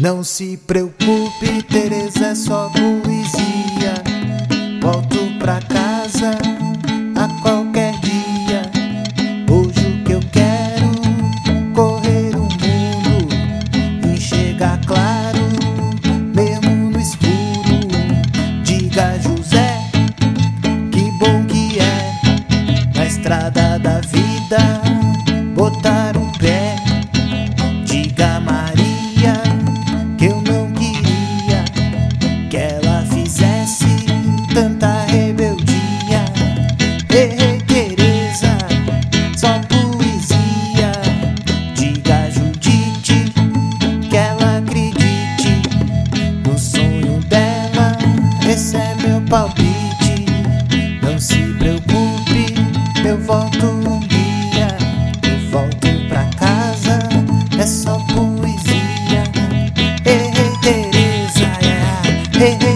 Não se preocupe, Teresa é só poesia. Volto pra casa a qualquer dia. Hoje o que eu quero correr o mundo, e enxergar claro, mesmo no escuro. Diga José, que bom que é na estrada da vida botar tanta rebeldia. Errei Teresa, só poesia. Diga a Judite que ela acredite no sonho dela. Esse é meu palpite. Não se preocupe, eu volto um dia. Eu volto pra casa, é só poesia. Errei Teresa, é. errei.